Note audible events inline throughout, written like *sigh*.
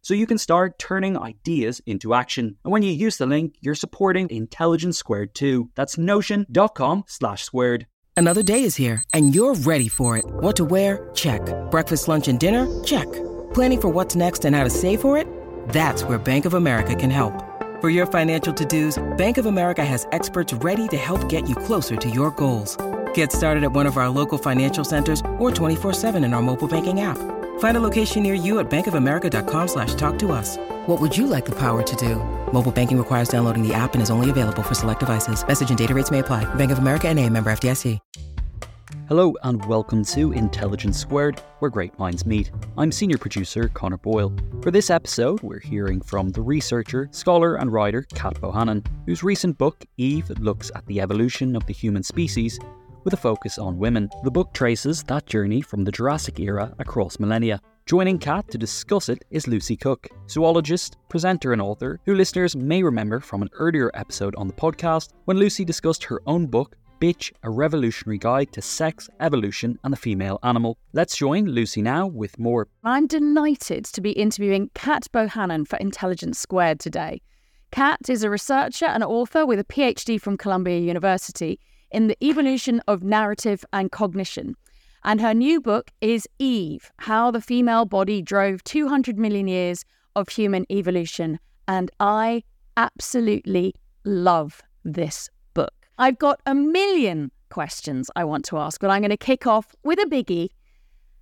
So you can start start turning ideas into action. And when you use the link, you're supporting Intelligence Squared too. That's notion.com slash squared. Another day is here and you're ready for it. What to wear? Check. Breakfast, lunch, and dinner? Check. Planning for what's next and how to save for it? That's where Bank of America can help. For your financial to-dos, Bank of America has experts ready to help get you closer to your goals. Get started at one of our local financial centers or 24-7 in our mobile banking app. Find a location near you at bankofamerica.com slash talk to us. What would you like the power to do? Mobile banking requires downloading the app and is only available for select devices. Message and data rates may apply. Bank of America and a member FDIC. Hello and welcome to Intelligence Squared, where great minds meet. I'm senior producer Connor Boyle. For this episode, we're hearing from the researcher, scholar, and writer Cat Bohannon, whose recent book, Eve, looks at the evolution of the human species with a focus on women. The book traces that journey from the Jurassic era across millennia. Joining Cat to discuss it is Lucy Cooke, zoologist, presenter, and author, who listeners may remember from an earlier episode on the podcast when Lucy discussed her own book, Bitch, a revolutionary guide to sex, evolution, and the female animal. Let's join Lucy now with more. I'm delighted to be interviewing Cat Bohannon for Intelligence Squared today. Cat is a researcher and author with a PhD from Columbia University in the evolution of narrative and cognition. And her new book is Eve How the Female Body Drove 200 Million Years of Human Evolution. And I absolutely love this book. I've got a million questions I want to ask, but I'm going to kick off with a biggie.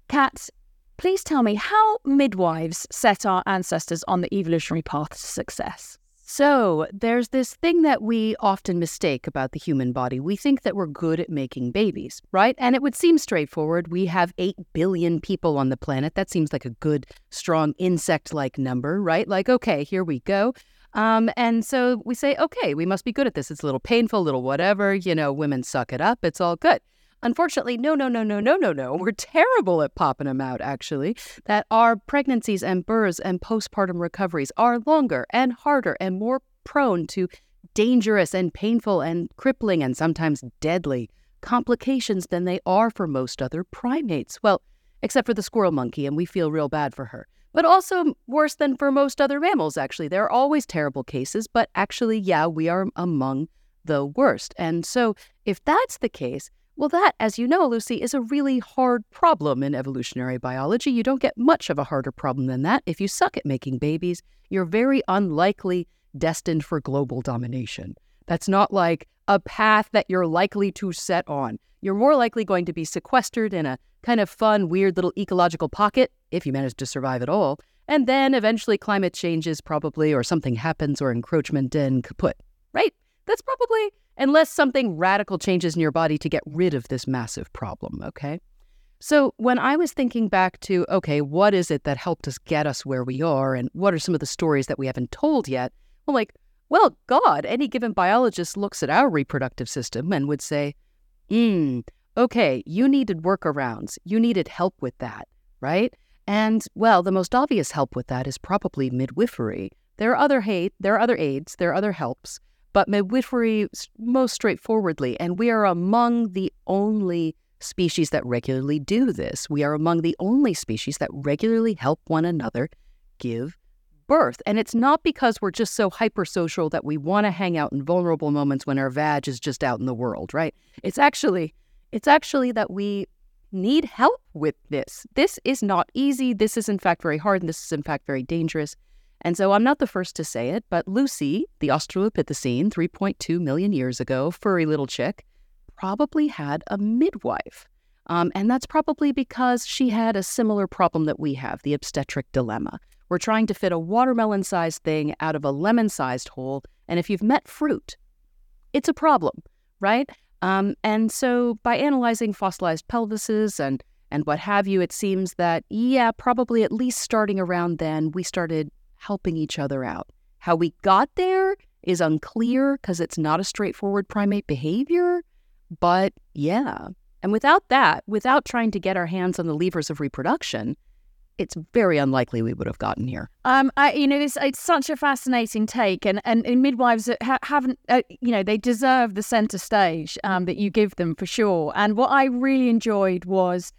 Cat, please tell me how midwives set our ancestors on the evolutionary path to success. So, there's this thing that we often mistake about the human body. We think that we're good at making babies, right? And it would seem straightforward. We have 8 billion people on the planet. That seems like a good, strong insect like number, right? Like, okay, here we go. Um, and so we say, okay, we must be good at this. It's a little painful, a little whatever. You know, women suck it up. It's all good. Unfortunately, no, no, no, no, no, no, no. We're terrible at popping them out, actually. That our pregnancies and births and postpartum recoveries are longer and harder and more prone to dangerous and painful and crippling and sometimes deadly complications than they are for most other primates. Well, except for the squirrel monkey, and we feel real bad for her. But also worse than for most other mammals, actually. There are always terrible cases, but actually, yeah, we are among the worst. And so, if that's the case, well, that, as you know, Lucy, is a really hard problem in evolutionary biology. You don't get much of a harder problem than that. If you suck at making babies, you're very unlikely destined for global domination. That's not like a path that you're likely to set on. You're more likely going to be sequestered in a kind of fun, weird little ecological pocket, if you manage to survive at all. And then eventually climate changes, probably, or something happens, or encroachment and kaput, right? That's probably unless something radical changes in your body to get rid of this massive problem, okay? So, when I was thinking back to, okay, what is it that helped us get us where we are, and what are some of the stories that we haven't told yet? Well, like, well, God, any given biologist looks at our reproductive system and would say, hmm, okay, you needed workarounds. You needed help with that, right? And, well, the most obvious help with that is probably midwifery. There are other hate, there are other aids, there are other helps but midwifery most straightforwardly. And we are among the only species that regularly do this. We are among the only species that regularly help one another give birth. And it's not because we're just so hypersocial that we want to hang out in vulnerable moments when our vag is just out in the world, right? It's actually it's actually that we need help with this. This is not easy. This is in fact very hard and this is in fact very dangerous. And so I'm not the first to say it, but Lucy, the Australopithecine, 3.2 million years ago, furry little chick, probably had a midwife. Um, and that's probably because she had a similar problem that we have the obstetric dilemma. We're trying to fit a watermelon sized thing out of a lemon sized hole. And if you've met fruit, it's a problem, right? Um, and so by analyzing fossilized pelvises and and what have you, it seems that, yeah, probably at least starting around then, we started helping each other out. How we got there is unclear because it's not a straightforward primate behavior. But yeah, and without that, without trying to get our hands on the levers of reproduction, it's very unlikely we would have gotten here. Um, I, you know, it's, it's such a fascinating take, and and, and midwives ha- haven't, uh, you know, they deserve the center stage um, that you give them for sure. And what I really enjoyed was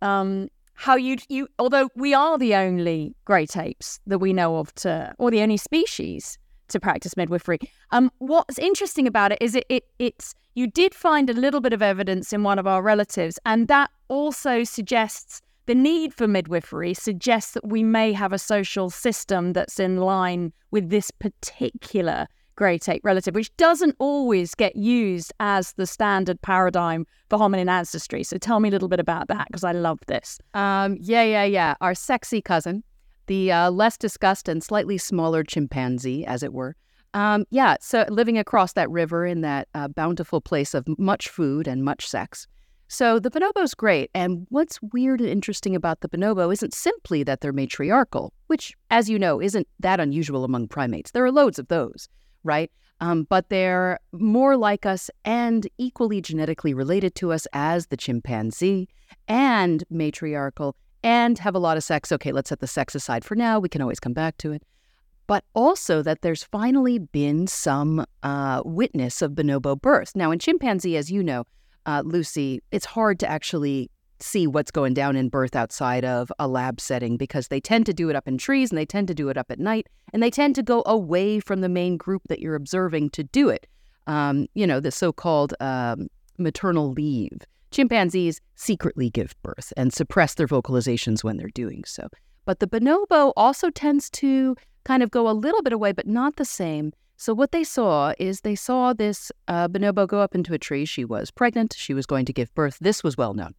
um, how you you, although we are the only great apes that we know of to, or the only species to practice midwifery. Um, what's interesting about it is it, it it's you did find a little bit of evidence in one of our relatives, and that also suggests the need for midwifery suggests that we may have a social system that's in line with this particular great ape relative, which doesn't always get used as the standard paradigm for hominin ancestry. So tell me a little bit about that because I love this. Um, yeah, yeah, yeah. Our sexy cousin, the uh, less discussed and slightly smaller chimpanzee, as it were. Um, yeah, so living across that river in that uh, bountiful place of much food and much sex. So the bonobo's great. And what's weird and interesting about the bonobo isn't simply that they're matriarchal, which, as you know, isn't that unusual among primates. There are loads of those, right? Um, but they're more like us and equally genetically related to us as the chimpanzee and matriarchal and have a lot of sex. Okay, let's set the sex aside for now. We can always come back to it. But also that there's finally been some uh, witness of bonobo birth. Now, in chimpanzee, as you know, uh, Lucy, it's hard to actually see what's going down in birth outside of a lab setting because they tend to do it up in trees and they tend to do it up at night and they tend to go away from the main group that you're observing to do it. Um, you know, the so called um, maternal leave. Chimpanzees secretly give birth and suppress their vocalizations when they're doing so. But the bonobo also tends to kind of go a little bit away, but not the same. So, what they saw is they saw this uh, bonobo go up into a tree. She was pregnant. She was going to give birth. This was well known.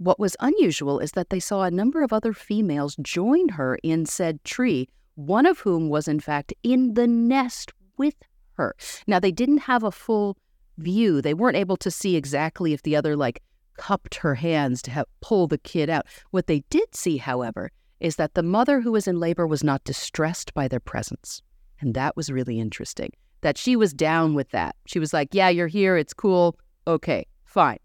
What was unusual is that they saw a number of other females join her in said tree, one of whom was, in fact, in the nest with her. Now, they didn't have a full view. They weren't able to see exactly if the other, like, cupped her hands to have, pull the kid out. What they did see, however, is that the mother who was in labor was not distressed by their presence. And that was really interesting. That she was down with that. She was like, Yeah, you're here. It's cool. Okay, fine.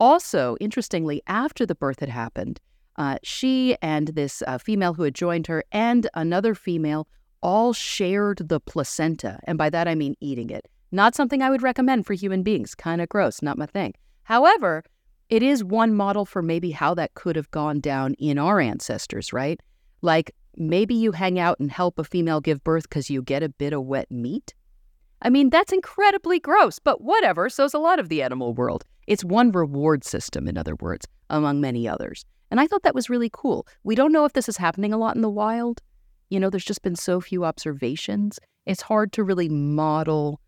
Also, interestingly, after the birth had happened, uh, she and this uh, female who had joined her and another female all shared the placenta. And by that, I mean eating it. Not something I would recommend for human beings. Kind of gross, not my thing. However, it is one model for maybe how that could have gone down in our ancestors, right? Like maybe you hang out and help a female give birth because you get a bit of wet meat. I mean, that's incredibly gross, but whatever. So's a lot of the animal world. It's one reward system, in other words, among many others. And I thought that was really cool. We don't know if this is happening a lot in the wild. You know, there's just been so few observations. It's hard to really model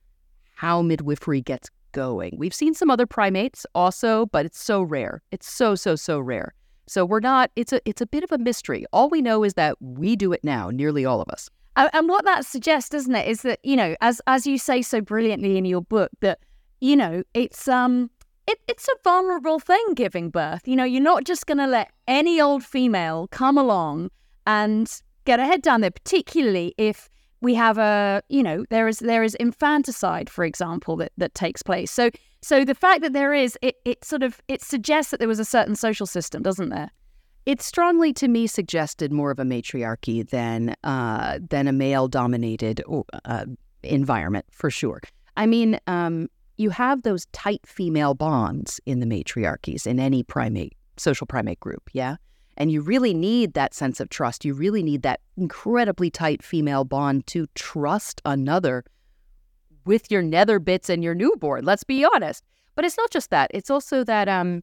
how midwifery gets going. We've seen some other primates also, but it's so rare. It's so so so rare. So we're not it's a it's a bit of a mystery. All we know is that we do it now, nearly all of us. And what that suggests, doesn't it, is that, you know, as as you say so brilliantly in your book that you know, it's um it, it's a vulnerable thing giving birth. You know, you're not just going to let any old female come along and get her head down there, particularly if we have a you know there is there is infanticide for example that that takes place. So so the fact that there is it it sort of it suggests that there was a certain social system doesn't there? It strongly to me suggested more of a matriarchy than uh, than a male dominated uh, environment for sure. I mean um, you have those tight female bonds in the matriarchies in any primate social primate group yeah and you really need that sense of trust. You really need that incredibly tight female bond to trust another with your nether bits and your newborn. Let's be honest. But it's not just that. It's also that um,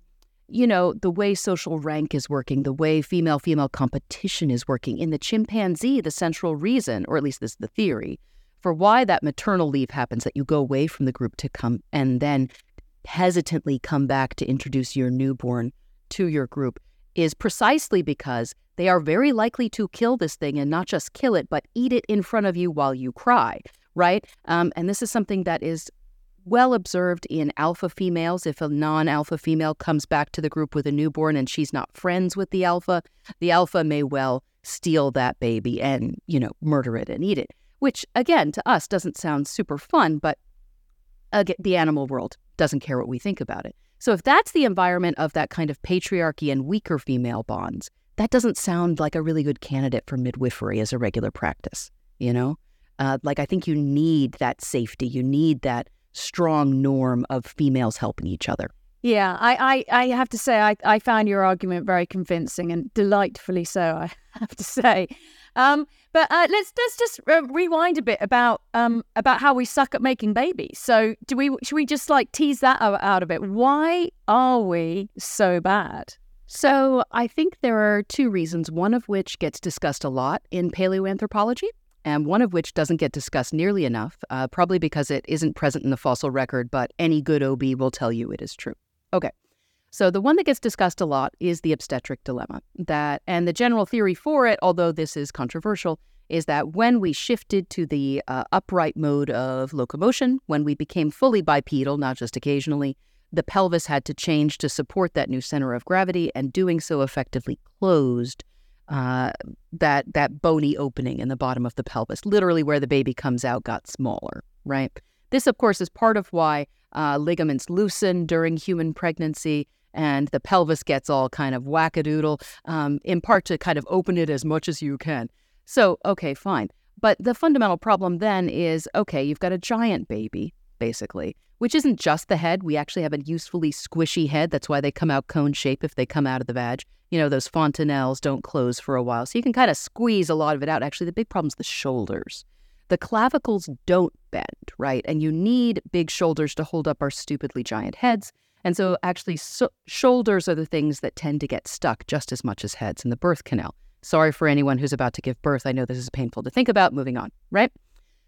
you know, the way social rank is working, the way female female competition is working. In the chimpanzee, the central reason, or at least this is the theory, for why that maternal leave happens, that you go away from the group to come and then hesitantly come back to introduce your newborn to your group is precisely because they are very likely to kill this thing and not just kill it, but eat it in front of you while you cry, right? Um, and this is something that is well observed in alpha females. If a non alpha female comes back to the group with a newborn and she's not friends with the alpha, the alpha may well steal that baby and, you know, murder it and eat it, which again, to us doesn't sound super fun, but again, the animal world doesn't care what we think about it. So if that's the environment of that kind of patriarchy and weaker female bonds, that doesn't sound like a really good candidate for midwifery as a regular practice, you know? Uh, like, I think you need that safety. You need that strong norm of females helping each other. Yeah, I, I, I have to say, I, I found your argument very convincing and delightfully so, I *laughs* have to say. Um, but uh, let's let's just uh, rewind a bit about um, about how we suck at making babies. So, do we should we just like tease that out a bit? Why are we so bad? So, I think there are two reasons. One of which gets discussed a lot in paleoanthropology, and one of which doesn't get discussed nearly enough, uh, probably because it isn't present in the fossil record, but any good OB will tell you it is true. Okay. So the one that gets discussed a lot is the obstetric dilemma. That and the general theory for it, although this is controversial, is that when we shifted to the uh, upright mode of locomotion, when we became fully bipedal, not just occasionally, the pelvis had to change to support that new center of gravity, and doing so effectively closed uh, that that bony opening in the bottom of the pelvis, literally where the baby comes out, got smaller. Right. This, of course, is part of why uh, ligaments loosen during human pregnancy and the pelvis gets all kind of wackadoodle, um, in part to kind of open it as much as you can. So, okay, fine. But the fundamental problem then is okay, you've got a giant baby, basically, which isn't just the head. We actually have a usefully squishy head. That's why they come out cone shape if they come out of the vag. You know, those fontanelles don't close for a while. So you can kind of squeeze a lot of it out. Actually, the big problem is the shoulders. The clavicles don't bend, right? And you need big shoulders to hold up our stupidly giant heads. And so, actually, so- shoulders are the things that tend to get stuck just as much as heads in the birth canal. Sorry for anyone who's about to give birth. I know this is painful to think about. Moving on, right?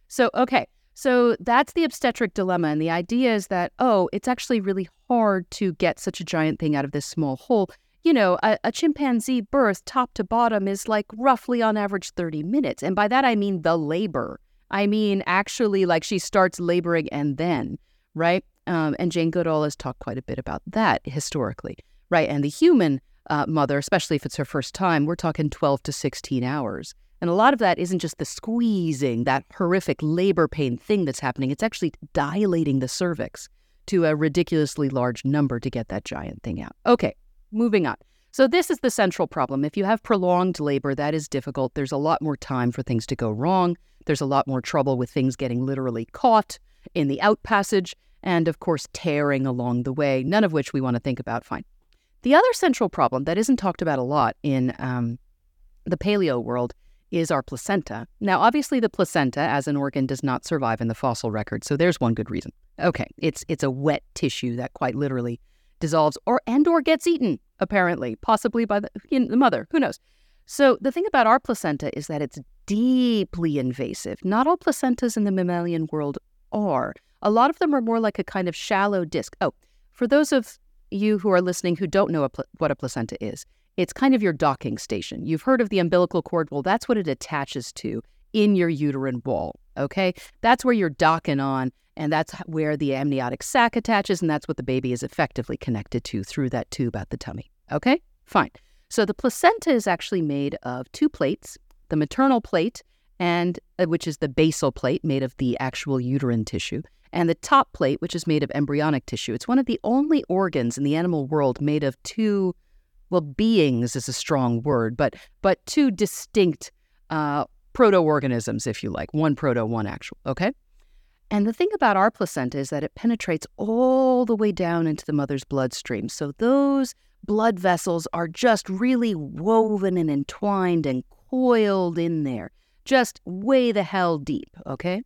So, okay. So that's the obstetric dilemma. And the idea is that, oh, it's actually really hard to get such a giant thing out of this small hole. You know, a, a, chimpanzee birth, top to bottom, is like roughly on average 30 minutes. And by that, I mean the labor. I mean, actually, like she starts laboring and then, right? Um, and Jane Goodall has talked quite a bit about that historically, right? And the human uh, mother, especially if it's her first time, we're talking 12 to 16 hours. And a lot of that isn't just the squeezing, that horrific labor pain thing that's happening. It's actually dilating the cervix to a ridiculously large number to get that giant thing out. Okay, moving on. So, this is the central problem. If you have prolonged labor, that is difficult. There's a lot more time for things to go wrong. There's a lot more trouble with things getting literally caught in the out passage and of course tearing along the way, none of which we want to think about. Fine. The other central problem that isn't talked about a lot in um, the paleo world is our placenta. Now, obviously, the placenta as an organ does not survive in the fossil record, so there's one good reason. Okay, it's it's a wet tissue that quite literally dissolves or and or gets eaten, apparently, possibly by the, the mother. Who knows? So the thing about our placenta is that it's deeply invasive. Not all placentas in the mammalian world are. A lot of them are more like a kind of shallow disc. Oh, for those of you who are listening who don't know a pl- what a placenta is, it's kind of your docking station. You've heard of the umbilical cord. Well, that's what it attaches to in your uterine wall. Okay. That's where you're docking on, and that's where the amniotic sac attaches, and that's what the baby is effectively connected to through that tube at the tummy. Okay. Fine. So the placenta is actually made of two plates the maternal plate, and uh, which is the basal plate made of the actual uterine tissue, and the top plate, which is made of embryonic tissue. It's one of the only organs in the animal world made of two, well, beings is a strong word, but but two distinct uh, proto-organisms, if you like, one proto, one actual. Okay. And the thing about our placenta is that it penetrates all the way down into the mother's bloodstream. So those blood vessels are just really woven and entwined and coiled in there, just way the hell deep, okay?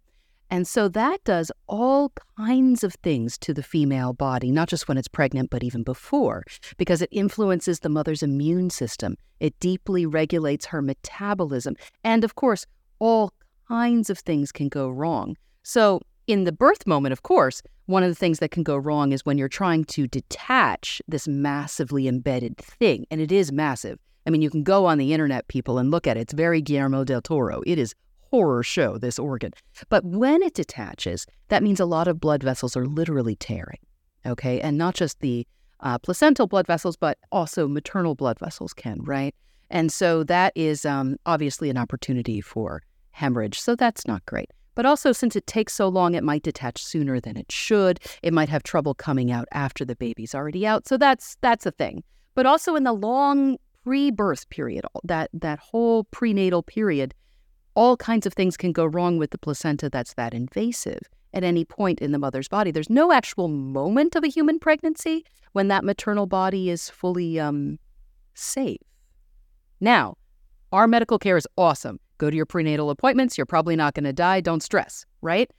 And so that does all kinds of things to the female body, not just when it's pregnant, but even before, because it influences the mother's immune system. It deeply regulates her metabolism. And of course, all kinds of things can go wrong. So, in the birth moment, of course, one of the things that can go wrong is when you're trying to detach this massively embedded thing, and it is massive. I mean, you can go on the internet, people, and look at it. It's very Guillermo del Toro. It is horror show, this organ. But when it detaches, that means a lot of blood vessels are literally tearing. Okay. And not just the uh, placental blood vessels, but also maternal blood vessels can, right? And so that is um, obviously an opportunity for hemorrhage. So that's not great. But also, since it takes so long, it might detach sooner than it should. It might have trouble coming out after the baby's already out. So that's that's a thing. But also in the long pre-birth period, that that whole prenatal period, all kinds of things can go wrong with the placenta that's that invasive at any point in the mother's body. There's no actual moment of a human pregnancy when that maternal body is fully um, safe. Now, our medical care is awesome. Go to your prenatal appointments. You're probably not going to die. Don't stress, right?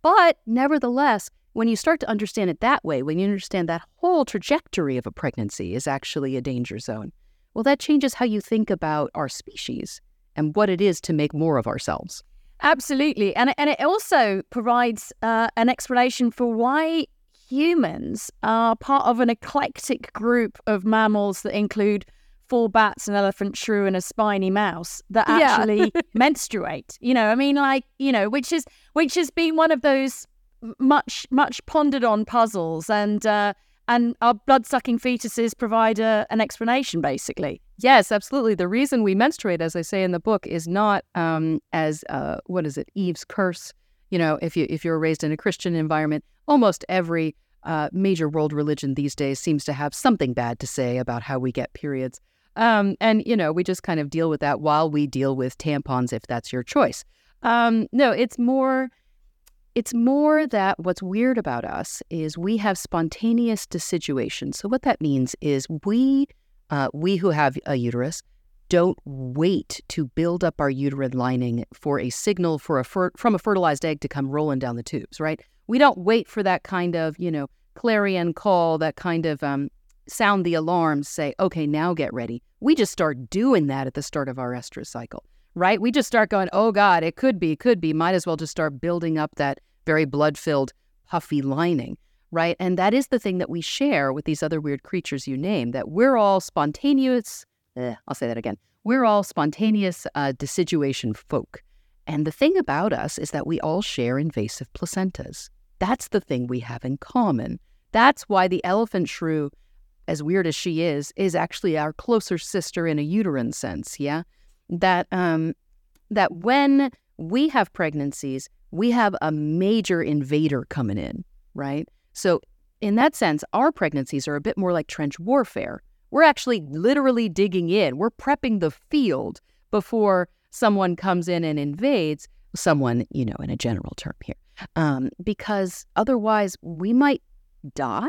But nevertheless, when you start to understand it that way, when you understand that whole trajectory of a pregnancy is actually a danger zone, well, that changes how you think about our species and what it is to make more of ourselves. Absolutely. And, and it also provides uh, an explanation for why humans are part of an eclectic group of mammals that include four bats, an elephant shrew, and a spiny mouse that actually yeah. *laughs* menstruate. You know, I mean, like you know, which is which has been one of those much much pondered on puzzles, and uh, and our blood sucking fetuses provide a, an explanation, basically. Yes, absolutely. The reason we menstruate, as I say in the book, is not um, as uh, what is it, Eve's curse. You know, if you if you're raised in a Christian environment, almost every uh, major world religion these days seems to have something bad to say about how we get periods. Um, and, you know, we just kind of deal with that while we deal with tampons if that's your choice. Um, no, it's more. It's more that what's weird about us is we have spontaneous deciduation. So what that means is we, uh, we who have a uterus, don't wait to build up our uterine lining for a signal for a fer- from a fertilized egg to come rolling down the tubes, right? We don't wait for that kind of, you know, clarion call, that kind of um, sound the alarm, say, okay, now get ready. We just start doing that at the start of our estrous cycle, right? We just start going, oh God, it could be, could be. Might as well just start building up that very blood filled, puffy lining, right? And that is the thing that we share with these other weird creatures you name, that we're all spontaneous. Eh, I'll say that again. We're all spontaneous uh, deciduation folk. And the thing about us is that we all share invasive placentas. That's the thing we have in common. That's why the elephant shrew as weird as she is, is actually our closer sister in a uterine sense. Yeah, that um, that when we have pregnancies, we have a major invader coming in, right? So in that sense, our pregnancies are a bit more like trench warfare. We're actually literally digging in. We're prepping the field before someone comes in and invades someone, you know, in a general term here. Um, because otherwise we might die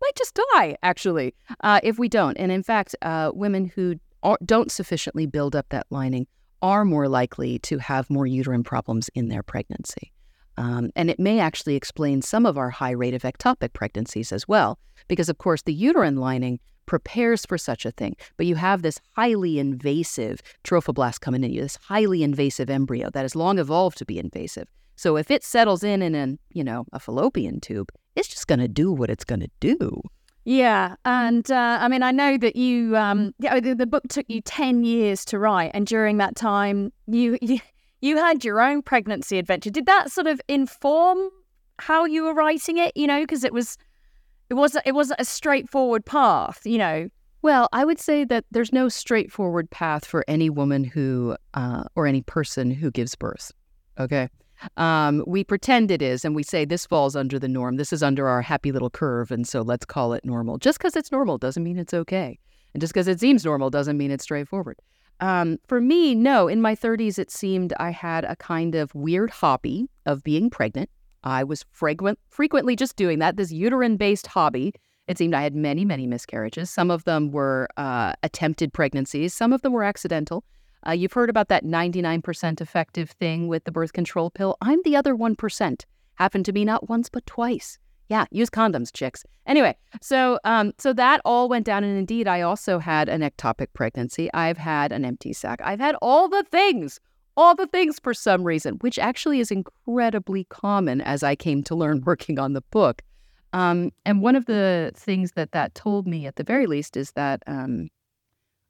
might just die, actually, uh, if we don't. And in fact, uh, women who don't sufficiently build up that lining are more likely to have more uterine problems in their pregnancy. Um, and it may actually explain some of our high rate of ectopic pregnancies as well, because of course the uterine lining prepares for such a thing. But you have this highly invasive trophoblast coming in you, this highly invasive embryo that has long evolved to be invasive. So if it settles in in an, you know, a fallopian tube, it's just going to do what it's going to do. Yeah, and uh, I mean, I know that you, um, yeah, the, the, book took you ten years to write, and during that time, you, you you had your own pregnancy adventure. Did that sort of inform how you were writing it? You know, because it was, it wasn't, it wasn't a straightforward path. You know. Well, I would say that there's no straightforward path for any woman who, uh, or any person who gives birth. Okay. Um, we pretend it is and we say this falls under the norm. This is under our happy little curve. And so let's call it normal. Just because it's normal doesn't mean it's okay. And just because it seems normal doesn't mean it's straightforward. Um, for me, no. In my 30s, it seemed I had a kind of weird hobby of being pregnant. I was frequent, frequently just doing that, this uterine based hobby. It seemed I had many, many miscarriages. Some of them were uh, attempted pregnancies, some of them were accidental. Uh, you've heard about that 99% effective thing with the birth control pill. I'm the other 1%. Happened to be not once, but twice. Yeah, use condoms, chicks. Anyway, so um, so that all went down, and indeed, I also had an ectopic pregnancy. I've had an empty sac. I've had all the things, all the things for some reason, which actually is incredibly common as I came to learn *laughs* working on the book. Um, and one of the things that that told me, at the very least, is that, um,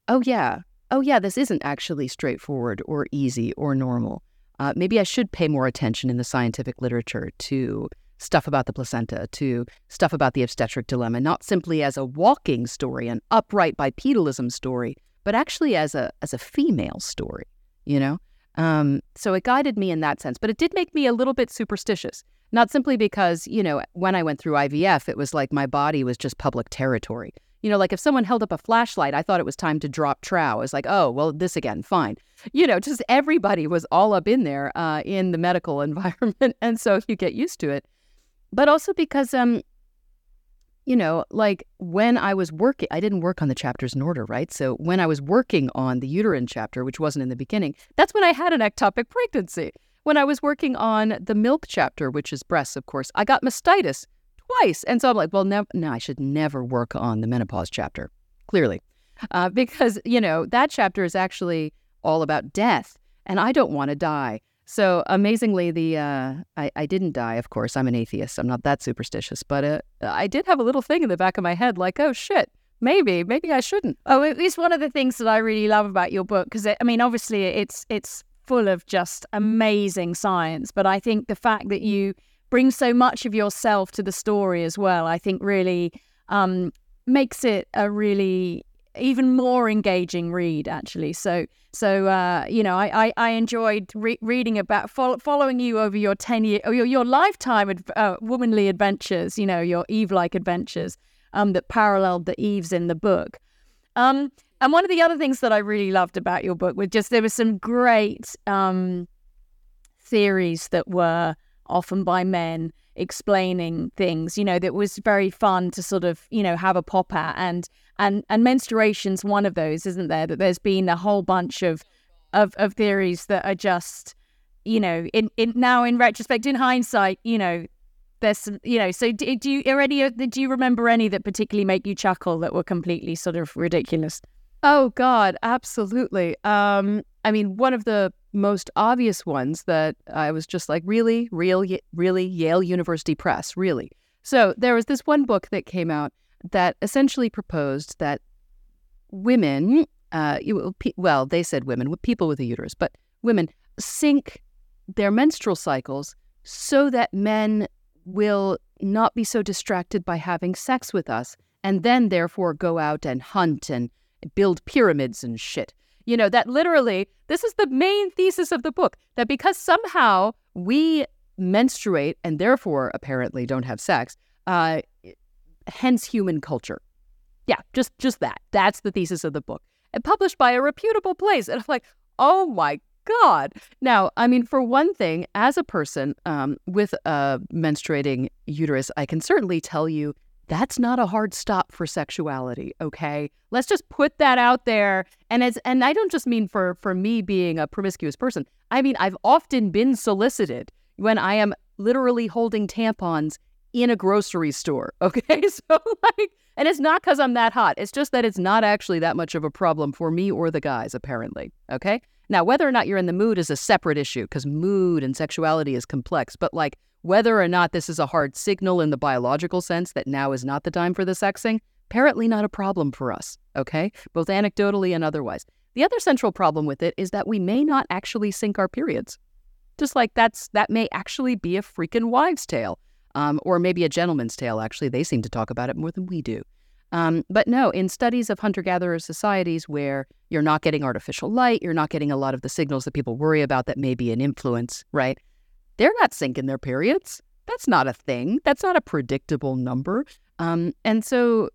oh, yeah, oh, yeah, this isn't actually straightforward or easy or normal. Uh, maybe I should pay more attention in the scientific literature to stuff about the placenta, to stuff about the obstetric dilemma, not simply as a walking story, an upright bipedalism story, but actually as a as a female story. You know, um, so it guided me in that sense, but it did make me a little bit superstitious. Not simply because you know when I went through IVF, it was like my body was just public territory. You know, like if someone held up a flashlight, I thought it was time to drop trow. I was like, oh, well, this again, fine. You know, just everybody was all up in there uh, in the medical *laughs* environment. And so you get used to it. But also because, um, you know, like when I was working, I didn't work on the chapters in order, right? So when I was working on the uterine chapter, which wasn't in the beginning, that's when I had an ectopic pregnancy. When I was working on the milk chapter, which is breasts, of course, I got mastitis twice. And so I'm like, well, no, no, I should never work on the menopause chapter, clearly, uh, because, you know, that chapter is actually all about death, and I don't want to die. So amazingly, the uh, I, I didn't die. Of course, I'm an atheist. I'm not that superstitious, but uh, I did have a little thing in the back of my head, like, oh shit, maybe, maybe I shouldn't. Oh, it's one of the things that I really love about your book because I mean, obviously, it's it's full of just amazing science, but I think the fact that you bring so much of yourself to the story as well. I think really um, makes it a really even more engaging read actually so so uh, you know I I, I enjoyed re- reading about fo- following you over your 10 year your, your lifetime uh, womanly adventures you know your Eve like adventures um, that paralleled the Eves in the book um, and one of the other things that I really loved about your book was just there were some great um, theories that were often by men explaining things you know that was very fun to sort of you know have a pop at. And and and menstruation's one of those isn't there? That there's been a whole bunch of of, of theories that are just you know in, in now in retrospect in hindsight you know there's some you know so do, do you already uh, do you remember any that particularly make you chuckle that were completely sort of ridiculous? Oh god absolutely. Um i mean one of the most obvious ones that I was just like, really, real, really, Yale University Press, really. So there was this one book that came out that essentially proposed that women, uh, well, they said women, people with a uterus, but women sync their menstrual cycles so that men will not be so distracted by having sex with us and then therefore go out and hunt and build pyramids and shit. You know, that literally, this is the main thesis of the book that because somehow we menstruate and therefore apparently don't have sex, uh, hence human culture. Yeah, just just that. That's the thesis of the book. And published by a reputable place. And I'm like, oh my God. Now, I mean, for one thing, as a person um, with a menstruating uterus, I can certainly tell you that's not a hard stop for sexuality okay? Let's just put that out there. And as and i don't just mean for for me being a promiscuous person. I mean i've often been solicited when i am literally holding tampons in a grocery store *laughs* okay? *laughs* So like and it's not because i'm that hot. It's just that it's not actually that much of a problem for me or the guys apparently okay? Now whether or not you're in the mood is a separate issue because mood and sexuality is complex but like whether or not this is a hard signal in the biological sense that now is not the time for the sexing, apparently not a problem for us, okay? Both anecdotally and otherwise. The other central problem with it is that we may not actually sync our periods. Just like that's that may actually be a freaking wives' tale, um, or maybe a gentleman's tale. Actually, they seem to talk about it more than we do. Um, but no, in studies of hunter gatherer societies where you're not getting artificial light, you're not getting a lot of the signals that people worry about that may be an influence, right? They're not syncing their periods. That's not a thing. That's not a predictable number. Um, and so,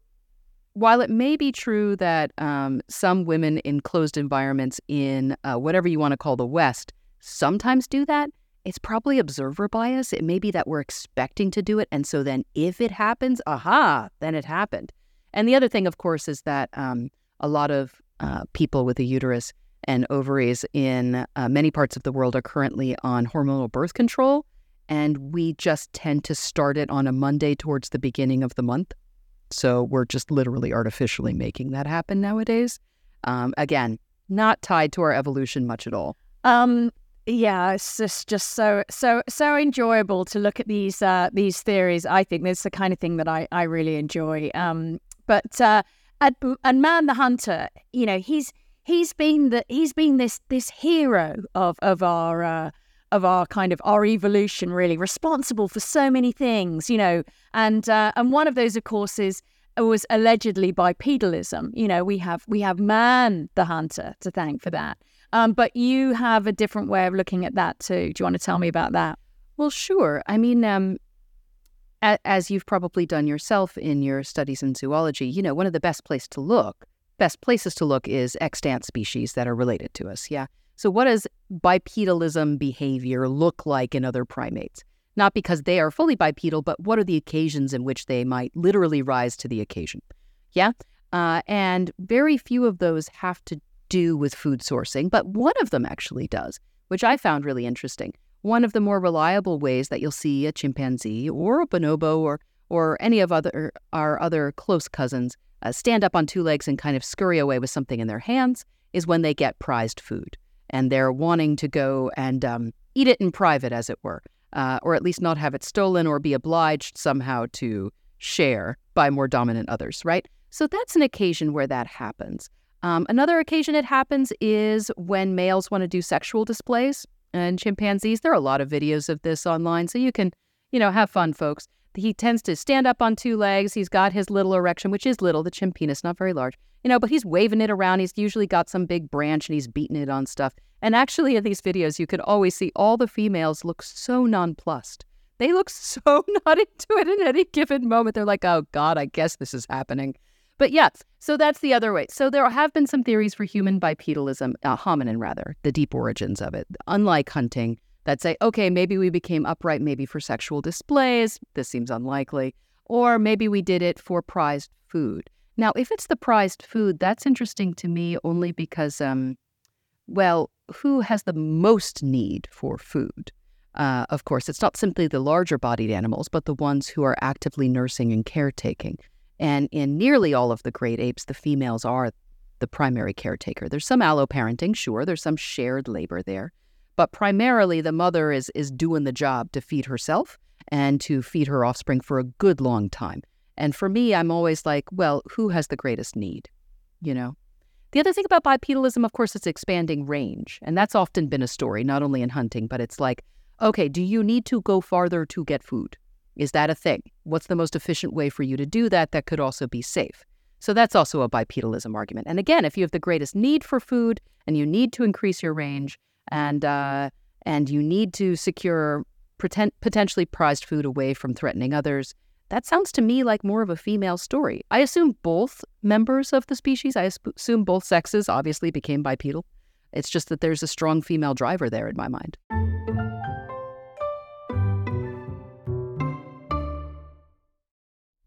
while it may be true that um, some women in closed environments in uh, whatever you want to call the West sometimes do that, it's probably observer bias. It may be that we're expecting to do it. And so then if it happens, aha, then it happened. And the other thing, of course, is that um, a lot of uh, people with a uterus and ovaries in uh, many parts of the world are currently on hormonal birth control. And we just tend to start it on a Monday towards the beginning of the month. So we're just literally artificially making that happen nowadays. Um, again, not tied to our evolution much at all. Um, yeah, it's just just so so so enjoyable to look at these uh, these theories. I think that's the kind of thing that I I really enjoy. Um, but uh, and, and Man the Hunter, you know, he's he's been the he's been this this hero of of our uh, of our kind of our evolution, really responsible for so many things, you know. And uh, and one of those, of course, is was allegedly bipedalism. You know, we have we have Man the Hunter to thank for that. Um, but you have a different way of looking at that too. Do you want to tell me about that? Well, sure. I mean, um, as you've probably done yourself in your studies in zoology, you know, one of the best place to look, best places to look is extant species that are related to us. Yeah. So, what does bipedalism behavior look like in other primates? Not because they are fully bipedal, but what are the occasions in which they might literally rise to the occasion? Yeah. Uh, and very few of those have to do with food sourcing, but one of them actually does, which I found really interesting. One of the more reliable ways that you'll see a chimpanzee or a bonobo or or any of other our other close cousins uh, stand up on two legs and kind of scurry away with something in their hands is when they get prized food and they're wanting to go and um, eat it in private, as it were, uh, or at least not have it stolen or be obliged somehow to share by more dominant others, right? So that's an occasion where that happens. Um, another occasion it happens is when males want to do sexual displays. And chimpanzees, there are a lot of videos of this online, so you can, you know, have fun, folks. He tends to stand up on two legs. He's got his little erection, which is little, the chimp penis, not very large, you know, but he's waving it around. He's usually got some big branch and he's beating it on stuff. And actually, in these videos, you could always see all the females look so nonplussed. They look *laughs* so not into it in any given moment. They're like, oh God, I guess this is happening. But yeah, so that's the other way. So there have been some theories for human bipedalism, uh, hominin rather, the deep origins of it. Unlike hunting, that say, okay, maybe we became upright maybe for sexual displays. This seems unlikely. Or maybe we did it for prized food. Now, if it's the prized food, that's interesting to me only because, um, well, who has the most need for food? Uh, of course, it's not simply the larger bodied animals, but the ones who are actively nursing and caretaking. And in nearly all of the great apes, the females are the primary caretaker. There's some alloparenting, sure, there's some shared labor there, but primarily the mother is is doing the job to feed herself and to feed her offspring for a good long time. And for me, I'm always like, well, who has the greatest need? You know? The other thing about bipedalism, of course, is expanding range. And that's often been a story, not only in hunting, but it's like, okay, do you need to go farther to get food? Is that a thing? What's the most efficient way for you to do that that could also be safe? So that's also a bipedalism argument. And again, if you have the greatest need for food and you need to increase your range and uh, and you need to secure pretend, potentially prized food away from threatening others, that sounds to me like more of a female story. I assume both members of the species, I assume both sexes obviously became bipedal. It's just that there's a strong female driver there in my mind.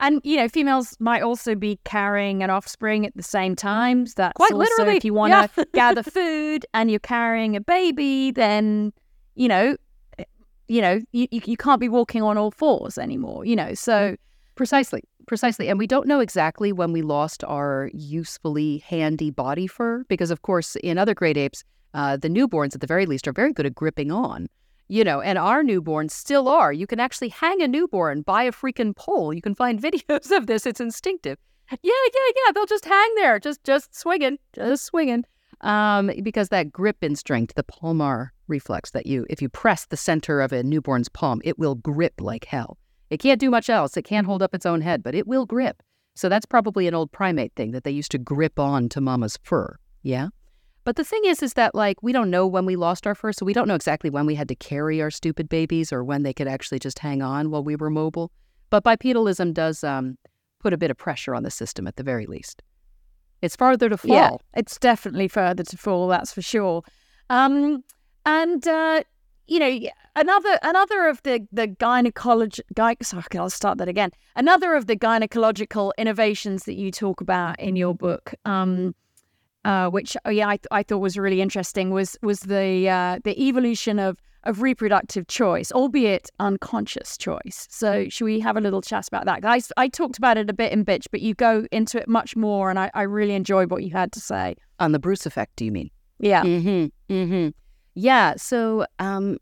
And you know, females might also be carrying an offspring at the same time. So that's Quite also literally, if you want to yeah. *laughs* gather food and you're carrying a baby, then you know, eh, you know, you, you you can't be walking on all fours anymore. You know, so Precisely, precisely. And we don't know exactly when we lost our usefully handy body fur, because of course, in other great apes, uh, the newborns at the very least are very good at gripping on. You know, and our newborns still are. You can actually hang a newborn by a freaking pole. You can find *laughs* videos of this. It's instinctive. Yeah, yeah, yeah. They'll just hang there, just just swinging, just swinging. Um, because that grip instinct, the palmar reflex, that you if you press the center of a newborn's palm, it will grip like hell. It can't do much else. It can't hold up its own head, but it will grip. So that's probably an old primate thing that they used to grip on to mama's fur. Yeah. But the thing is, is that like we don't know when we lost our fur, so we don't know exactly when we had to carry our stupid babies or when they could actually just hang on while we were mobile. But bipedalism does um, put a bit of pressure on the system at the very least. It's farther to fall. yeah, it's definitely further to fall. That's for sure. Um, and uh, you know, another another of the the gynecology. Gy- sorry, I'll start that again. Another of the gynecological innovations that you talk about in your book. Um, uh, which oh yeah, I, th- I thought was really interesting was was the uh, the evolution of of reproductive choice, albeit unconscious choice. So should we have a little chat about that? Guys, I talked about it a bit in Bitch, but you go into it much more, and I, I really enjoyed what you had to say. On the Bruce effect, do you mean? Yeah, Mm-hmm. Mm-hmm. Yeah. So um,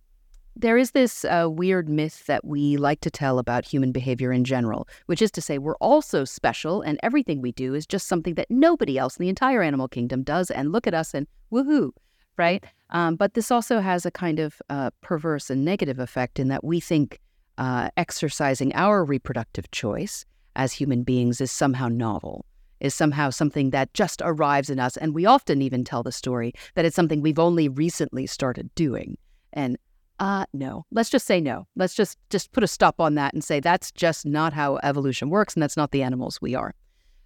there is this uh, weird myth that we like to tell about human behavior in general, which is to say we're all so special, and everything we do is just something that nobody else in the entire animal kingdom does. And look at us and woohoo, right? Um, but this also has a kind of uh, perverse and negative effect in that we think uh, exercising our reproductive choice as human beings is somehow novel is somehow something that just arrives in us. And we often even tell the story that it's something we've only recently started doing. And uh no. Let's just say no. Let's just just put a stop on that and say that's just not how evolution works and that's not the animals we are.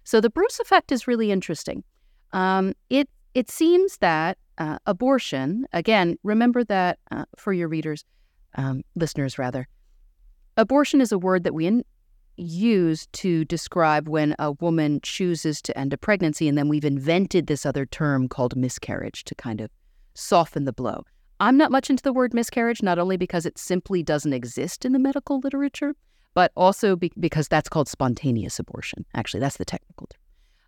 So the Bruce effect is really interesting. Um, it it seems that uh, abortion again. Remember that uh, for your readers, um, listeners rather. Abortion is a word that we in, use to describe when a woman chooses to end a pregnancy, and then we've invented this other term called miscarriage to kind of soften the blow. I'm not much into the word miscarriage, not only because it simply doesn't exist in the medical literature, but also be- because that's called spontaneous abortion. Actually, that's the technical term.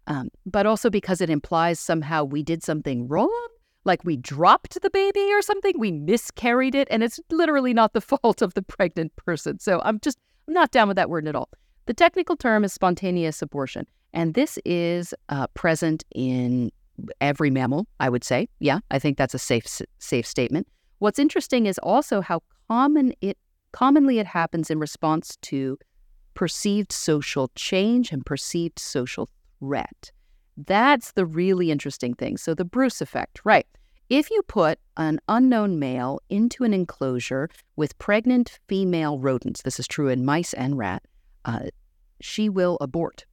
Um, but also because it implies somehow we did something wrong, like we dropped the baby or something, we miscarried it, and it's literally not the *laughs* fault of the pregnant person. So I'm just I'm not down with that word at all. The technical term is spontaneous abortion, and this is uh, present in every mammal. I would say, yeah, I think that's a safe safe statement. What's interesting is also how common it commonly it happens in response to perceived social change and perceived social threat. That's the really interesting thing. So the Bruce effect, right? If you put an unknown male into an enclosure with pregnant female rodents, this is true in mice and rat, uh, she will abort.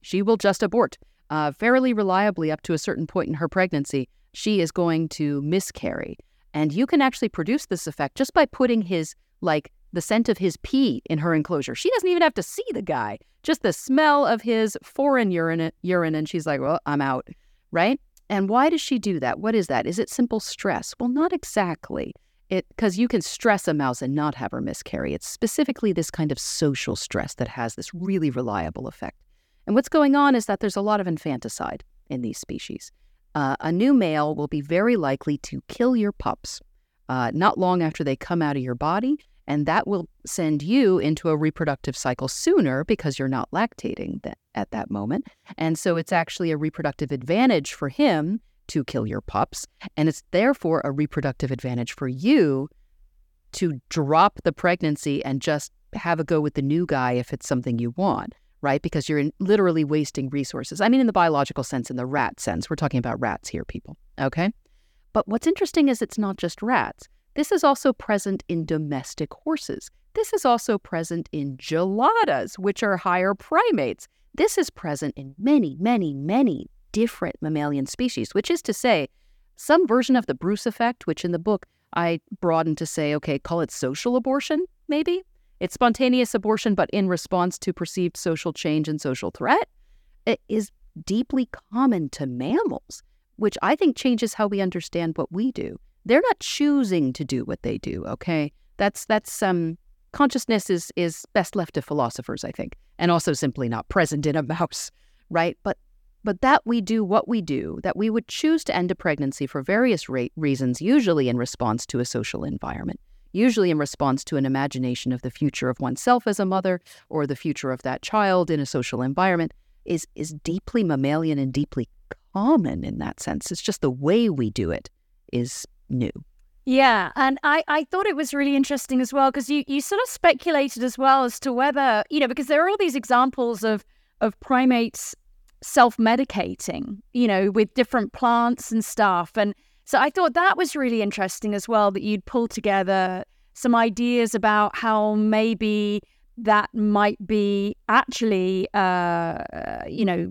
She will just abort. Uh, fairly reliably, up to a certain point in her pregnancy, she is going to miscarry. And you can actually produce this effect just by putting his like the scent of his pee in her enclosure. She doesn't even have to see the guy, just the smell of his foreign urine, urine and she's like, well, I'm out, right? And why does she do that? What is that? Is it simple stress? Well, not exactly. It because you can stress a mouse and not have her miscarry. It's specifically this kind of social stress that has this really reliable effect. And what's going on is that there's a lot of infanticide in these species. Uh, a new male will be very likely to kill your pups uh, not long after they come out of your body, and that will send you into a reproductive cycle sooner because you're not lactating th- at that moment. And so it's actually a reproductive advantage for him to kill your pups. And it's therefore a reproductive advantage for you to drop the pregnancy and just have a go with the new guy if it's something you want, right? Because you're literally wasting resources. I mean, in the biological sense, in the rat sense. We're talking about rats here, people. Okay. But what's interesting is it's not just rats. This is also present in domestic horses. This is also present in geladas, which are higher primates. This is present in many, many, many different mammalian species, which is to say, some version of the Bruce effect, which in the book I broaden to say, okay, call it social abortion, maybe. It's spontaneous abortion, but in response to perceived social change and social threat. It is deeply common to mammals, which I think changes how we understand what we do. They're not choosing to do what they do, okay? That's that's um consciousness is is best left to philosophers, I think, and also simply not present in a mouse, right? But but that we do what we do, that we would choose to end a pregnancy for various ra- reasons, usually in response to a social environment, usually in response to an imagination of the future of oneself as a mother or the future of that child in a social environment, is, is deeply mammalian and deeply common in that sense. It's just the way we do it is new. Yeah, and I, I thought it was really interesting as well because you, you sort of speculated as well as to whether, you know, because there are all these examples of of primates self-medicating, you know, with different plants and stuff. And so I thought that was really interesting as well that you'd pull together some ideas about how maybe that might be actually, uh, you know,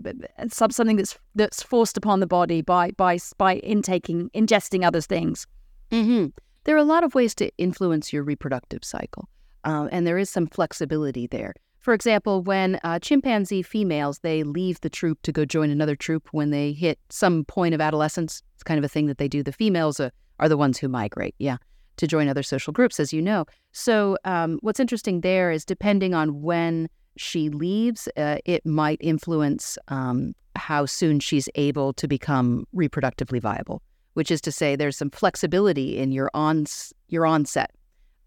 something that's that's forced upon the body by by by intaking, ingesting other things. Mm-hmm. There are a lot of ways to influence your reproductive cycle, uh, and there is some flexibility there. For example, when uh, chimpanzee females they leave the troop to go join another troop when they hit some point of adolescence, kind of a thing that they do. The females uh, are the ones who migrate, yeah, to join other social groups, as you know. So um, what's interesting there is depending on when she leaves, uh, it might influence um, how soon she's able to become reproductively viable. Which is to say, there's some flexibility in your on your onset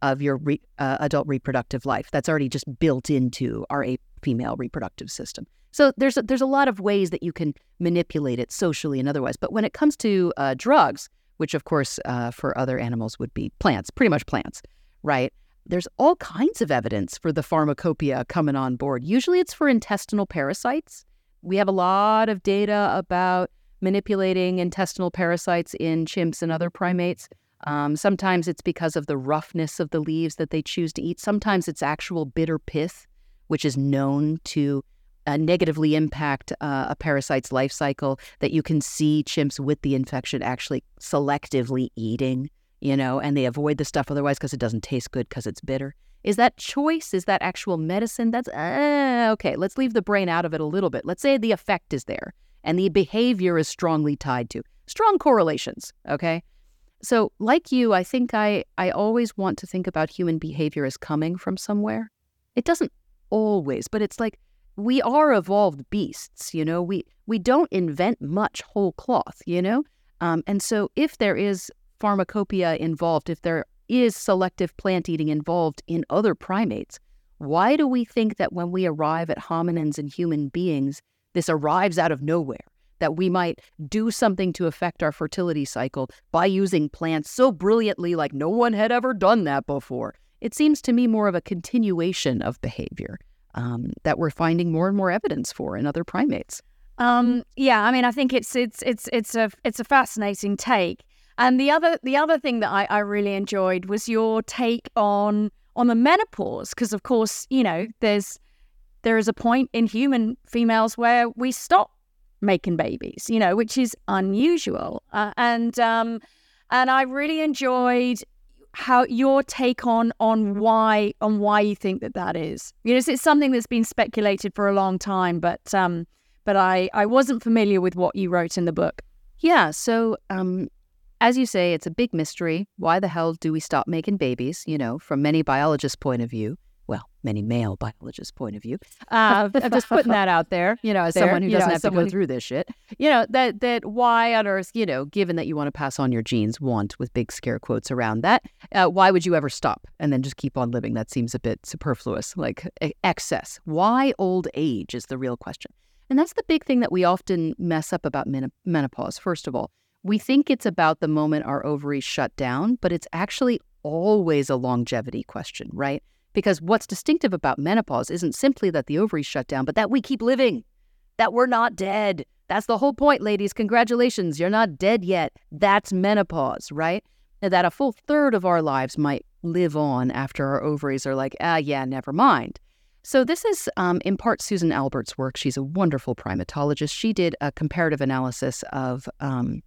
of your re, uh, adult reproductive life. That's already just built into our female reproductive system. So there's a, there's a lot of ways that you can manipulate it socially and otherwise. But when it comes to uh, drugs, which of course uh, for other animals would be plants, pretty much plants, right? There's all kinds of evidence for the pharmacopoeia coming on board. Usually it's for intestinal parasites. We have a lot of data about manipulating intestinal parasites in chimps and other primates. Um, sometimes it's because of the roughness of the leaves that they choose to eat. Sometimes it's actual bitter pith, which is known to uh, negatively impact uh, a parasite's life cycle. That you can see chimps with the infection actually selectively eating, you know, and they avoid the stuff otherwise because it doesn't taste good because it's bitter. Is that choice? Is that actual medicine? That's uh, okay. Let's leave the brain out of it a little bit. Let's say the effect is there and the behavior is strongly tied to strong correlations. Okay. So, like you, I think I, I always want to think about human behavior as coming from somewhere. It doesn't always, but it's like we are evolved beasts, you know? We, we don't invent much whole cloth, you know? Um, and so, if there is pharmacopoeia involved, if there is selective plant eating involved in other primates, why do we think that when we arrive at hominins and human beings, this arrives out of nowhere? that we might do something to affect our fertility cycle by using plants so brilliantly like no one had ever done that before. It seems to me more of a continuation of behavior um, that we're finding more and more evidence for in other primates. Um, yeah, I mean, I think it's it's it's it's a it's a fascinating take. And the other the other thing that I, I really enjoyed was your take on on the menopause, because of course, you know, there's there is a point in human females where we stop making babies, you know, which is unusual. Uh, and um, and I really enjoyed how your take on on why on why you think that that is. You know, it's, it's something that's been speculated for a long time, but um, but I I wasn't familiar with what you wrote in the book. Yeah. So, um, as you say, it's a big mystery. Why the hell do we stop making babies? You know, from many biologists' point of view well, many male biologists' point of view. Uh, I'm just putting that out there, you know, as there, someone who doesn't know, have to go through this shit. You know, that that why on earth, you know, given that you want to pass on your genes, want with big scare quotes around that, uh, why would you ever stop and then just keep on living? That seems a bit superfluous, like excess. Why old age is the real question. And that's the big thing that we often mess up about men- menopause. First of all, we think it's about the moment our ovaries shut down, but it's actually always a longevity question, right? Because what's distinctive about menopause isn't simply that the ovaries shut down, but that we keep living, that we're not dead. That's the whole point, ladies. Congratulations, you're not dead yet. That's menopause, right? That a full third of our lives might live on after our ovaries are like, ah, yeah, never mind. So, this is um, in part Susan Alberts' work. She's a wonderful primatologist. She did a comparative analysis of, um,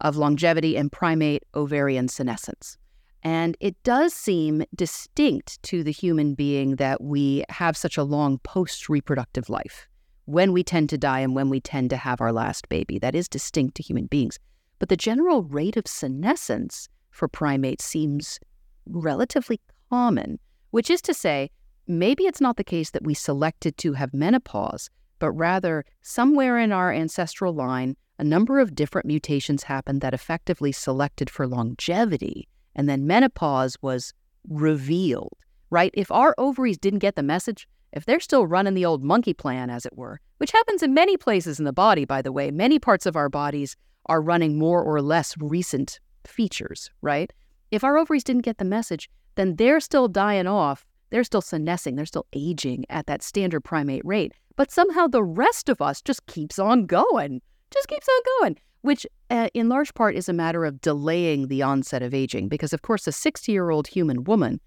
of longevity and primate ovarian senescence. And it does seem distinct to the human being that we have such a long post reproductive life when we tend to die and when we tend to have our last baby. That is distinct to human beings. But the general rate of senescence for primates seems relatively common, which is to say, maybe it's not the case that we selected to have menopause, but rather somewhere in our ancestral line, a number of different mutations happened that effectively selected for longevity and then menopause was revealed, right? If our ovaries didn't get the message, if they're still running the old monkey plan, as it were, which happens in many places in the body, by the way, many parts of our bodies are running more or less recent features, right? If our ovaries didn't get the message, then they're still dying off. They're still senescing. They're still aging at that standard primate rate. But somehow the rest of us just keeps on going, just keeps on going which uh, in large part is a matter of delaying the onset of aging. Because, of course, a 60 year old human woman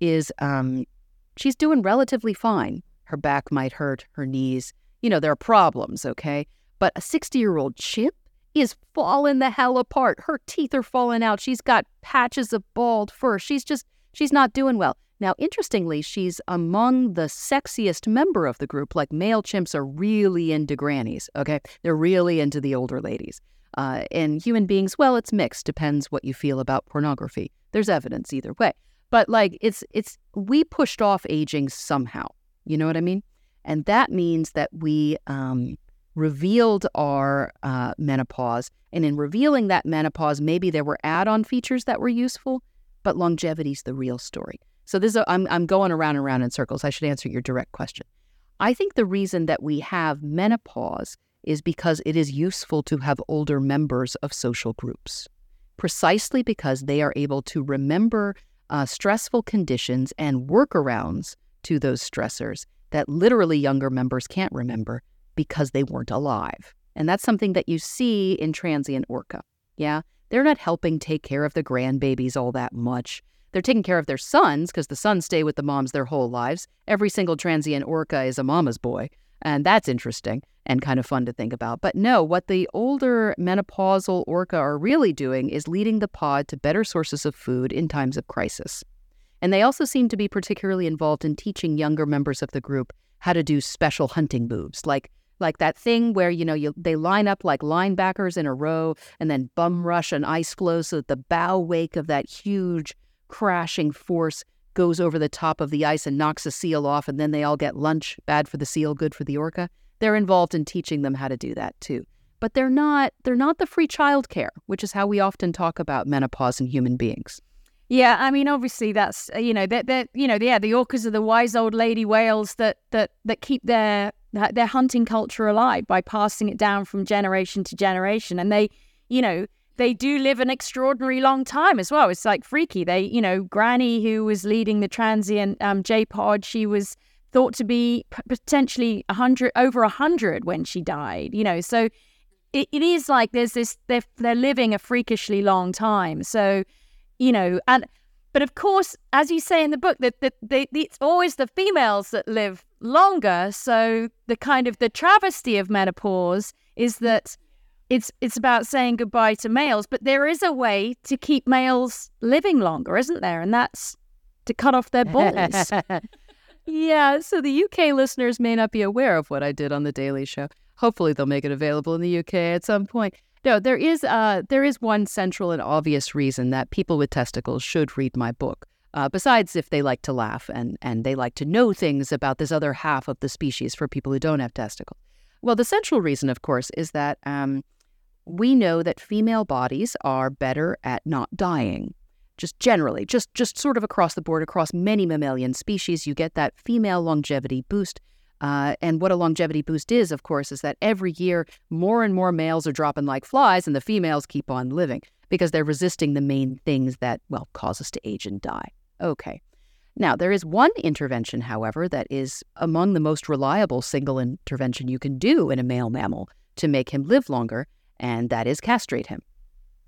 is, um, she's doing relatively fine. Her back might hurt, her knees, you know, there are problems, okay? But a 60 year old chimp is falling the hell apart. Her teeth are falling out. She's got patches of bald fur. She's just, she's not doing well. Now, interestingly, she's among the sexiest member of the group. Like male chimps are really into grannies, okay? They're really into the older ladies. Uh, and human beings, well, it's mixed. Depends what you feel about pornography. There's evidence either way. But like it's it's we pushed off aging somehow. You know what I mean? And that means that we um, revealed our uh, menopause, and in revealing that menopause, maybe there were add-on features that were useful, but longevity's the real story. So this is a, I'm I'm going around and around in circles. I should answer your direct question. I think the reason that we have menopause is because it is useful to have older members of social groups, precisely because they are able to remember uh, stressful conditions and workarounds to those stressors that literally younger members can't remember because they weren't alive. And that's something that you see in transient orca. Yeah, they're not helping take care of the grandbabies all that much. They're taking care of their sons because the sons stay with the moms their whole lives. Every single transient orca is a mama's boy. And that's interesting and kind of fun to think about. But no, what the older menopausal orca are really doing is leading the pod to better sources of food in times of crisis. And they also seem to be particularly involved in teaching younger members of the group how to do special hunting moves, like like that thing where you know you, they line up like linebackers in a row and then bum rush an ice floe so that the bow wake of that huge crashing force goes over the top of the ice and knocks a seal off, and then they all get lunch. Bad for the seal, good for the orca. They're involved in teaching them how to do that too. But they're not they're not the free child care, which is how we often talk about menopause in human beings. Yeah, I mean, obviously that's uh, you know that that you know yeah the orcas are the wise old lady whales that that that keep their their hunting culture alive by passing it down from generation to generation, and they you know they do live an extraordinary long time as well. It's like freaky. They, you know, Granny, who was leading the transient um, J pod, she was thought to be potentially a hundred over a hundred when she died. You know, so it, it is like there's this they're they're living a freakishly long time. So, you know, and but of course, as you say in the book, that that they, it's always the females that live longer. So the kind of the travesty of menopause is that it's it's about saying goodbye to males, but there is a way to keep males living longer, isn't there? And that's to cut off their balls. *laughs* yeah, so the UK listeners may not be aware of what I did on the Daily Show. Hopefully, they'll make it available in the UK at some point. No, there is uh, there is one central and obvious reason that people with testicles should read my book. Uh, besides, if they like to laugh and and they like to know things about this other half of the species for people who don't have testicles. Well, the central reason, of course, is that um, we know that female bodies are better at not dying. Just generally, just just sort of across the board, across many mammalian species, you get that female longevity boost uh, and what a longevity boost is, of course, is that every year more and more males are dropping like flies and the females keep on living because they're resisting the main things that, well, cause us to age and die. Okay. Now, there is one intervention, however, that is among the most reliable single intervention you can do in a male mammal to make him live longer, and that is castrate him.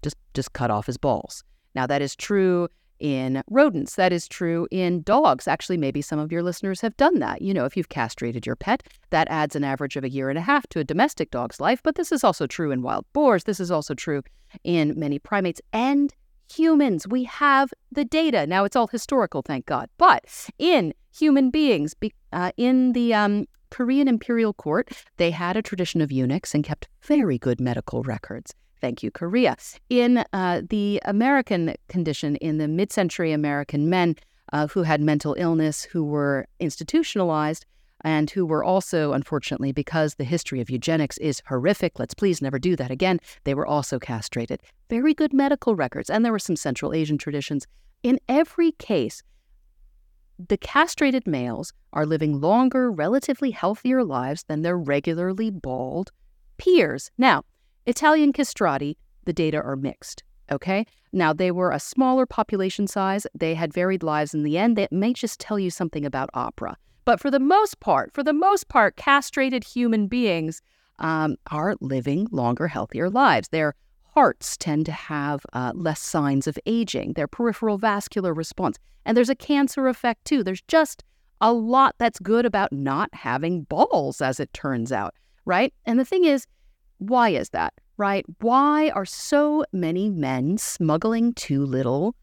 Just, just cut off his balls. Now, that is true in rodents. That is true in dogs. Actually, maybe some of your listeners have done that. You know, if you've castrated your pet, that adds an average of a year and a half to a domestic dog's life. But this is also true in wild boars. This is also true in many primates and humans. We have the data. Now, it's all historical, thank God. But in human beings, uh, in the um, Korean imperial court, they had a tradition of eunuchs and kept very good medical records. Thank you, Korea. In uh, the American condition, in the mid century American men uh, who had mental illness, who were institutionalized, and who were also, unfortunately, because the history of eugenics is horrific, let's please never do that again, they were also castrated. Very good medical records, and there were some Central Asian traditions. In every case, the castrated males are living longer, relatively healthier lives than their regularly balled peers. Now, Italian castrati, the data are mixed. Okay. Now, they were a smaller population size. They had varied lives in the end. That may just tell you something about opera. But for the most part, for the most part, castrated human beings um, are living longer, healthier lives. Their hearts tend to have uh, less signs of aging, their peripheral vascular response. And there's a cancer effect two. There's just a lot that's good about not having balls, as it turns out, right? And the thing is, why is that, right? Why are so many men smuggling too little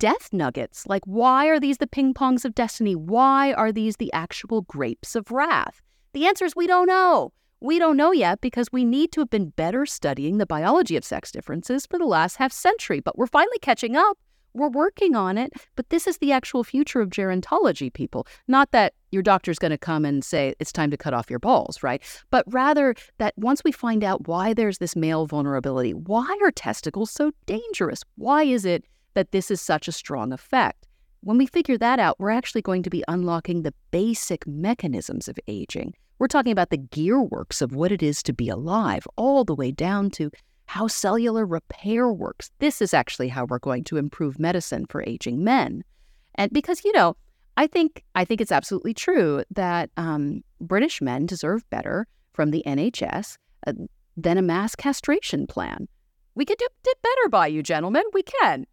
death nuggets? Like, why are these the ping pongs of destiny? Why are these the actual grapes of wrath? The answer is we don't know. We don't know yet because we need to have been better studying the biology of sex differences for the last half century, but we're finally catching up. We're working on it, but this is the actual future of gerontology, people. Not that your doctor's going to come and say it's time to cut off your balls, right? But rather that once we find out why there's this male vulnerability, why are testicles so dangerous? Why is it that this is such a strong effect? When we figure that out, we're actually going to be unlocking the basic mechanisms of aging. We're talking about the gearworks of what it is to be alive, all the way down to how cellular repair works. This is actually how we're going to improve medicine for aging men. And because, you know, I think I think it's absolutely true that um, British men deserve better from the NHS uh, than a mass castration plan. We could do, do better by you, gentlemen. We can.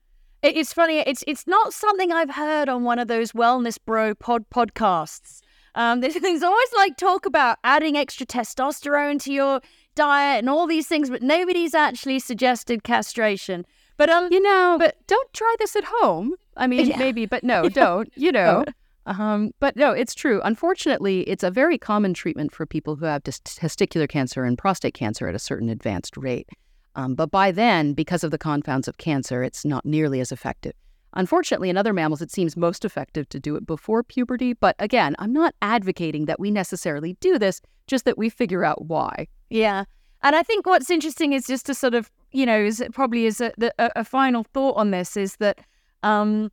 It's funny. It's it's not something I've heard on one of those wellness bro pod podcasts. Um, *laughs* there's, there's always like talk about adding extra testosterone to your diet and all these things, but nobody's actually suggested castration. But um, you know, but don't try this at home. I mean, yeah. maybe, but no, *laughs* don't. You know. Um, but no, it's true. Unfortunately, it's a very common treatment for people who have testicular cancer and prostate cancer at a certain advanced rate. Um, but by then, because of the confounds of cancer, it's not nearly as effective. Unfortunately, in other mammals, it seems most effective to do it before puberty. But again, I'm not advocating that we necessarily do this, just that we figure out why. Yeah. And I think what's interesting is just to sort of, you know, is probably is a, a, a final thought on this is that, um,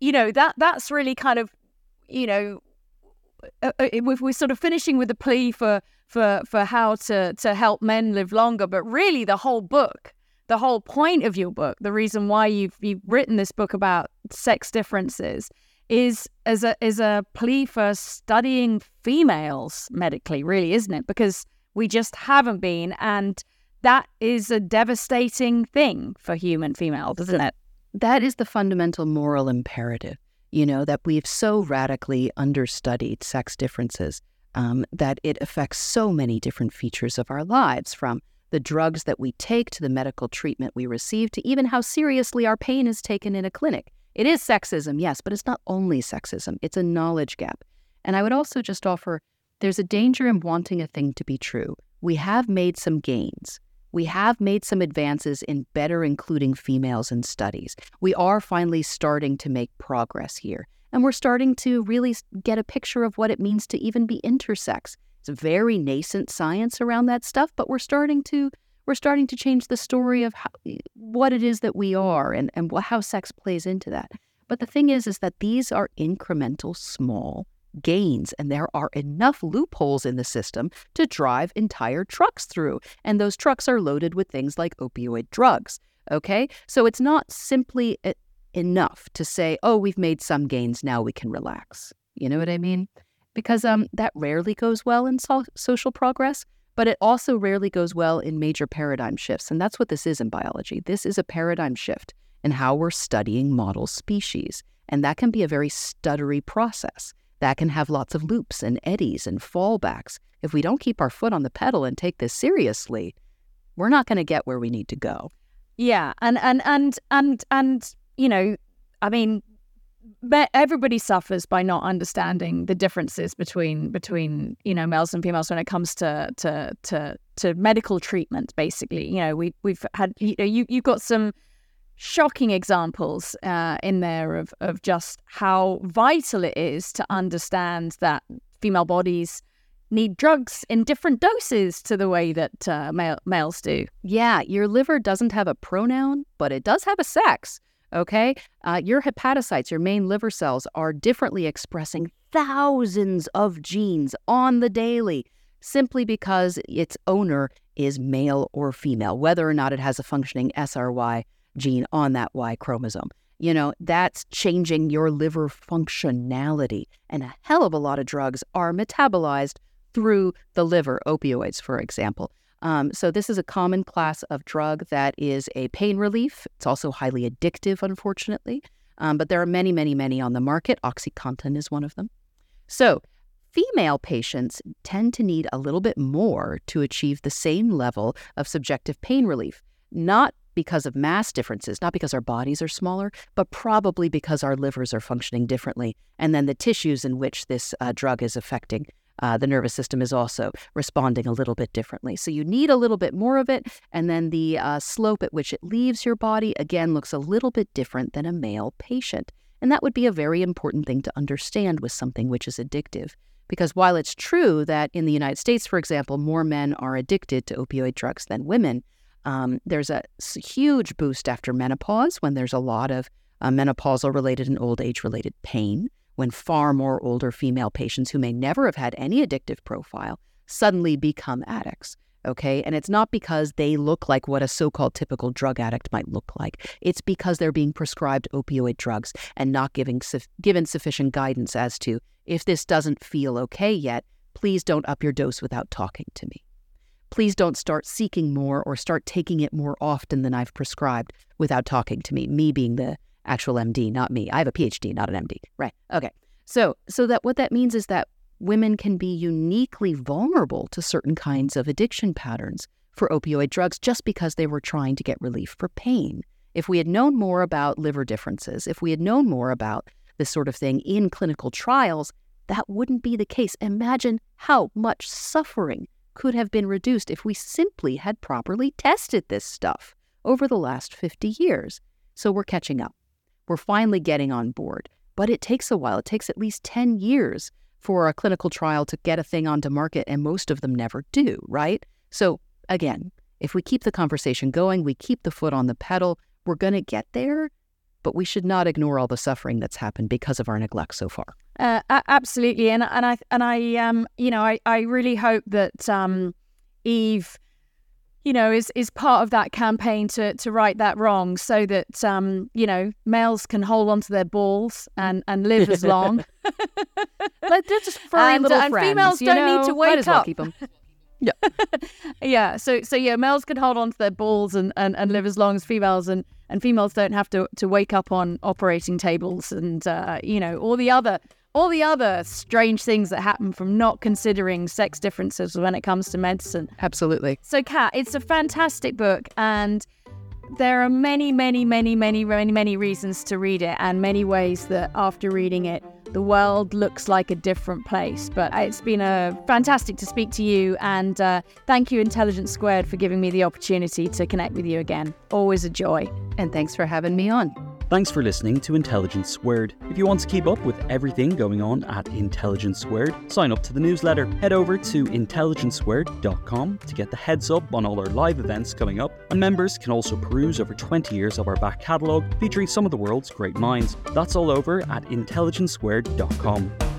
you know, that that's really kind of, you know, uh, uh we're sort of finishing with a plea for for for how to to help men live longer, but really the whole book, the whole point of your book, the reason why you've you've written this book about sex differences is as a is a plea for studying females medically, really, isn't it? Because we just haven't been. And that is a devastating thing for human females, isn't it? That is the fundamental moral imperative, you know, that we've so radically understudied sex differences um, that it affects so many different features of our lives from the drugs that we take to the medical treatment we receive to even how seriously our pain is taken in a clinic. It is sexism, yes, but it's not only sexism, it's a knowledge gap. And I would also just offer there's a danger in wanting a thing to be true. We have made some gains. We have made some advances in better including females in studies. We are finally starting to make progress here. And we're starting to really get a picture of what it means to even be intersex. It's very nascent science around that stuff, but we're starting to we're starting to change the story of how, what it is that we are and, and how sex plays into that. But the thing is, is that these are incremental, small gains, and there are enough loopholes in the system to drive entire trucks through. And those trucks are loaded with things like opioid drugs. Okay? So it's not simply eh, enough to say, oh, we've made some gains, now we can relax. You know what I mean? Because um, that rarely goes well in so- social progress, but it also rarely goes well in major paradigm shifts. And that's what this is in biology. This is a paradigm shift in how we're studying model species. And that can be a very stuttery process. That can have lots of loops and eddies and fallbacks. If we don't keep our foot on the pedal and take this seriously, we're not going to get where we need to go. Yeah, and and and and and you know, I mean, everybody suffers by not understanding the differences between between you know males and females when it comes to to to to medical treatment. Basically, you know, we we've had you know you you've got some shocking examples uh, in there of, of just how vital it is to understand that female bodies need drugs in different doses to the way that uh, male, males do. Yeah, your liver doesn't have a pronoun, but it does have a sex. Okay, uh, your hepatocytes, your main liver cells, are differently expressing thousands of genes on the daily simply because its owner is male or female, whether or not it has a functioning SRY gene on that Y chromosome. You know, that's changing your liver functionality. And a hell of a lot of drugs are metabolized through the liver, opioids, for example. Um, so, this is a common class of drug that is a pain relief. It's also highly addictive, unfortunately. Um, but there are many, many, many on the market. Oxycontin is one of them. So, female patients tend to need a little bit more to achieve the same level of subjective pain relief, not because of mass differences, not because our bodies are smaller, but probably because our livers are functioning differently. And then the tissues in which this uh, drug is affecting uh, the nervous system is also responding a little bit differently. So you need a little bit more of it. And then the uh, slope at which it leaves your body, again, looks a little bit different than a male patient. And that would be a very important thing to understand with something which is addictive. Because while it's true that in the United States, for example, more men are addicted to opioid drugs than women, um, there's a huge boost after menopause when there's a lot of uh, menopausal related and old age related pain, when far more older female patients who may never have had any addictive profile suddenly become addicts. Okay. And it's not because they look like what a so called typical drug addict might look like. It's because they're being prescribed opioid drugs and not giving, given sufficient guidance as to if this doesn't feel okay yet, please don't up your dose without talking to me please don't start seeking more or start taking it more often than I've prescribed without talking to me, me being the actual MD, not me. I have a PhD, not an MD. Right. Okay. So, so that what that means is that women can be uniquely vulnerable to certain kinds of addiction patterns for opioid drugs just because they were trying to get relief for pain. If we had known more about liver differences, if we had known more about this sort of thing in clinical trials, that wouldn't be the case. Imagine how much suffering could have been reduced if we simply had properly tested this stuff over the last 50 years. So we're catching up. We're finally getting on board, but it takes a while. It takes at least 10 years for a clinical trial to get a thing onto market, and most of them never do, right? So again, if we keep the conversation going, we keep the foot on the pedal, we're going to get there, but we should not ignore all the suffering that's happened because of our neglect so far. Uh, absolutely, and and I and I um you know I, I really hope that um Eve you know is is part of that campaign to to right that wrong so that um you know males can hold on to their balls and and live as *laughs* long. *laughs* like they're just furry and, little and friends. females don't know? need to wake Might as well up. keep them. *laughs* Yeah. yeah. So so yeah, males can hold on to their balls and, and, and live as long as females and, and females don't have to, to wake up on operating tables and uh, you know, all the other all the other strange things that happen from not considering sex differences when it comes to medicine. Absolutely. So, Cat, it's a fantastic book, and there are many, many, many, many, many, many reasons to read it, and many ways that after reading it, the world looks like a different place. But it's been a fantastic to speak to you, and uh, thank you, Intelligence Squared, for giving me the opportunity to connect with you again. Always a joy. And thanks for having me on. Thanks for listening to Intelligence Squared. If you want to keep up with everything going on at Intelligence Squared, sign up to the newsletter. Head over to intelligencesquared.com to get the heads up on all our live events coming up, and members can also peruse over 20 years of our back catalogue featuring some of the world's great minds. That's all over at intelligencesquared.com.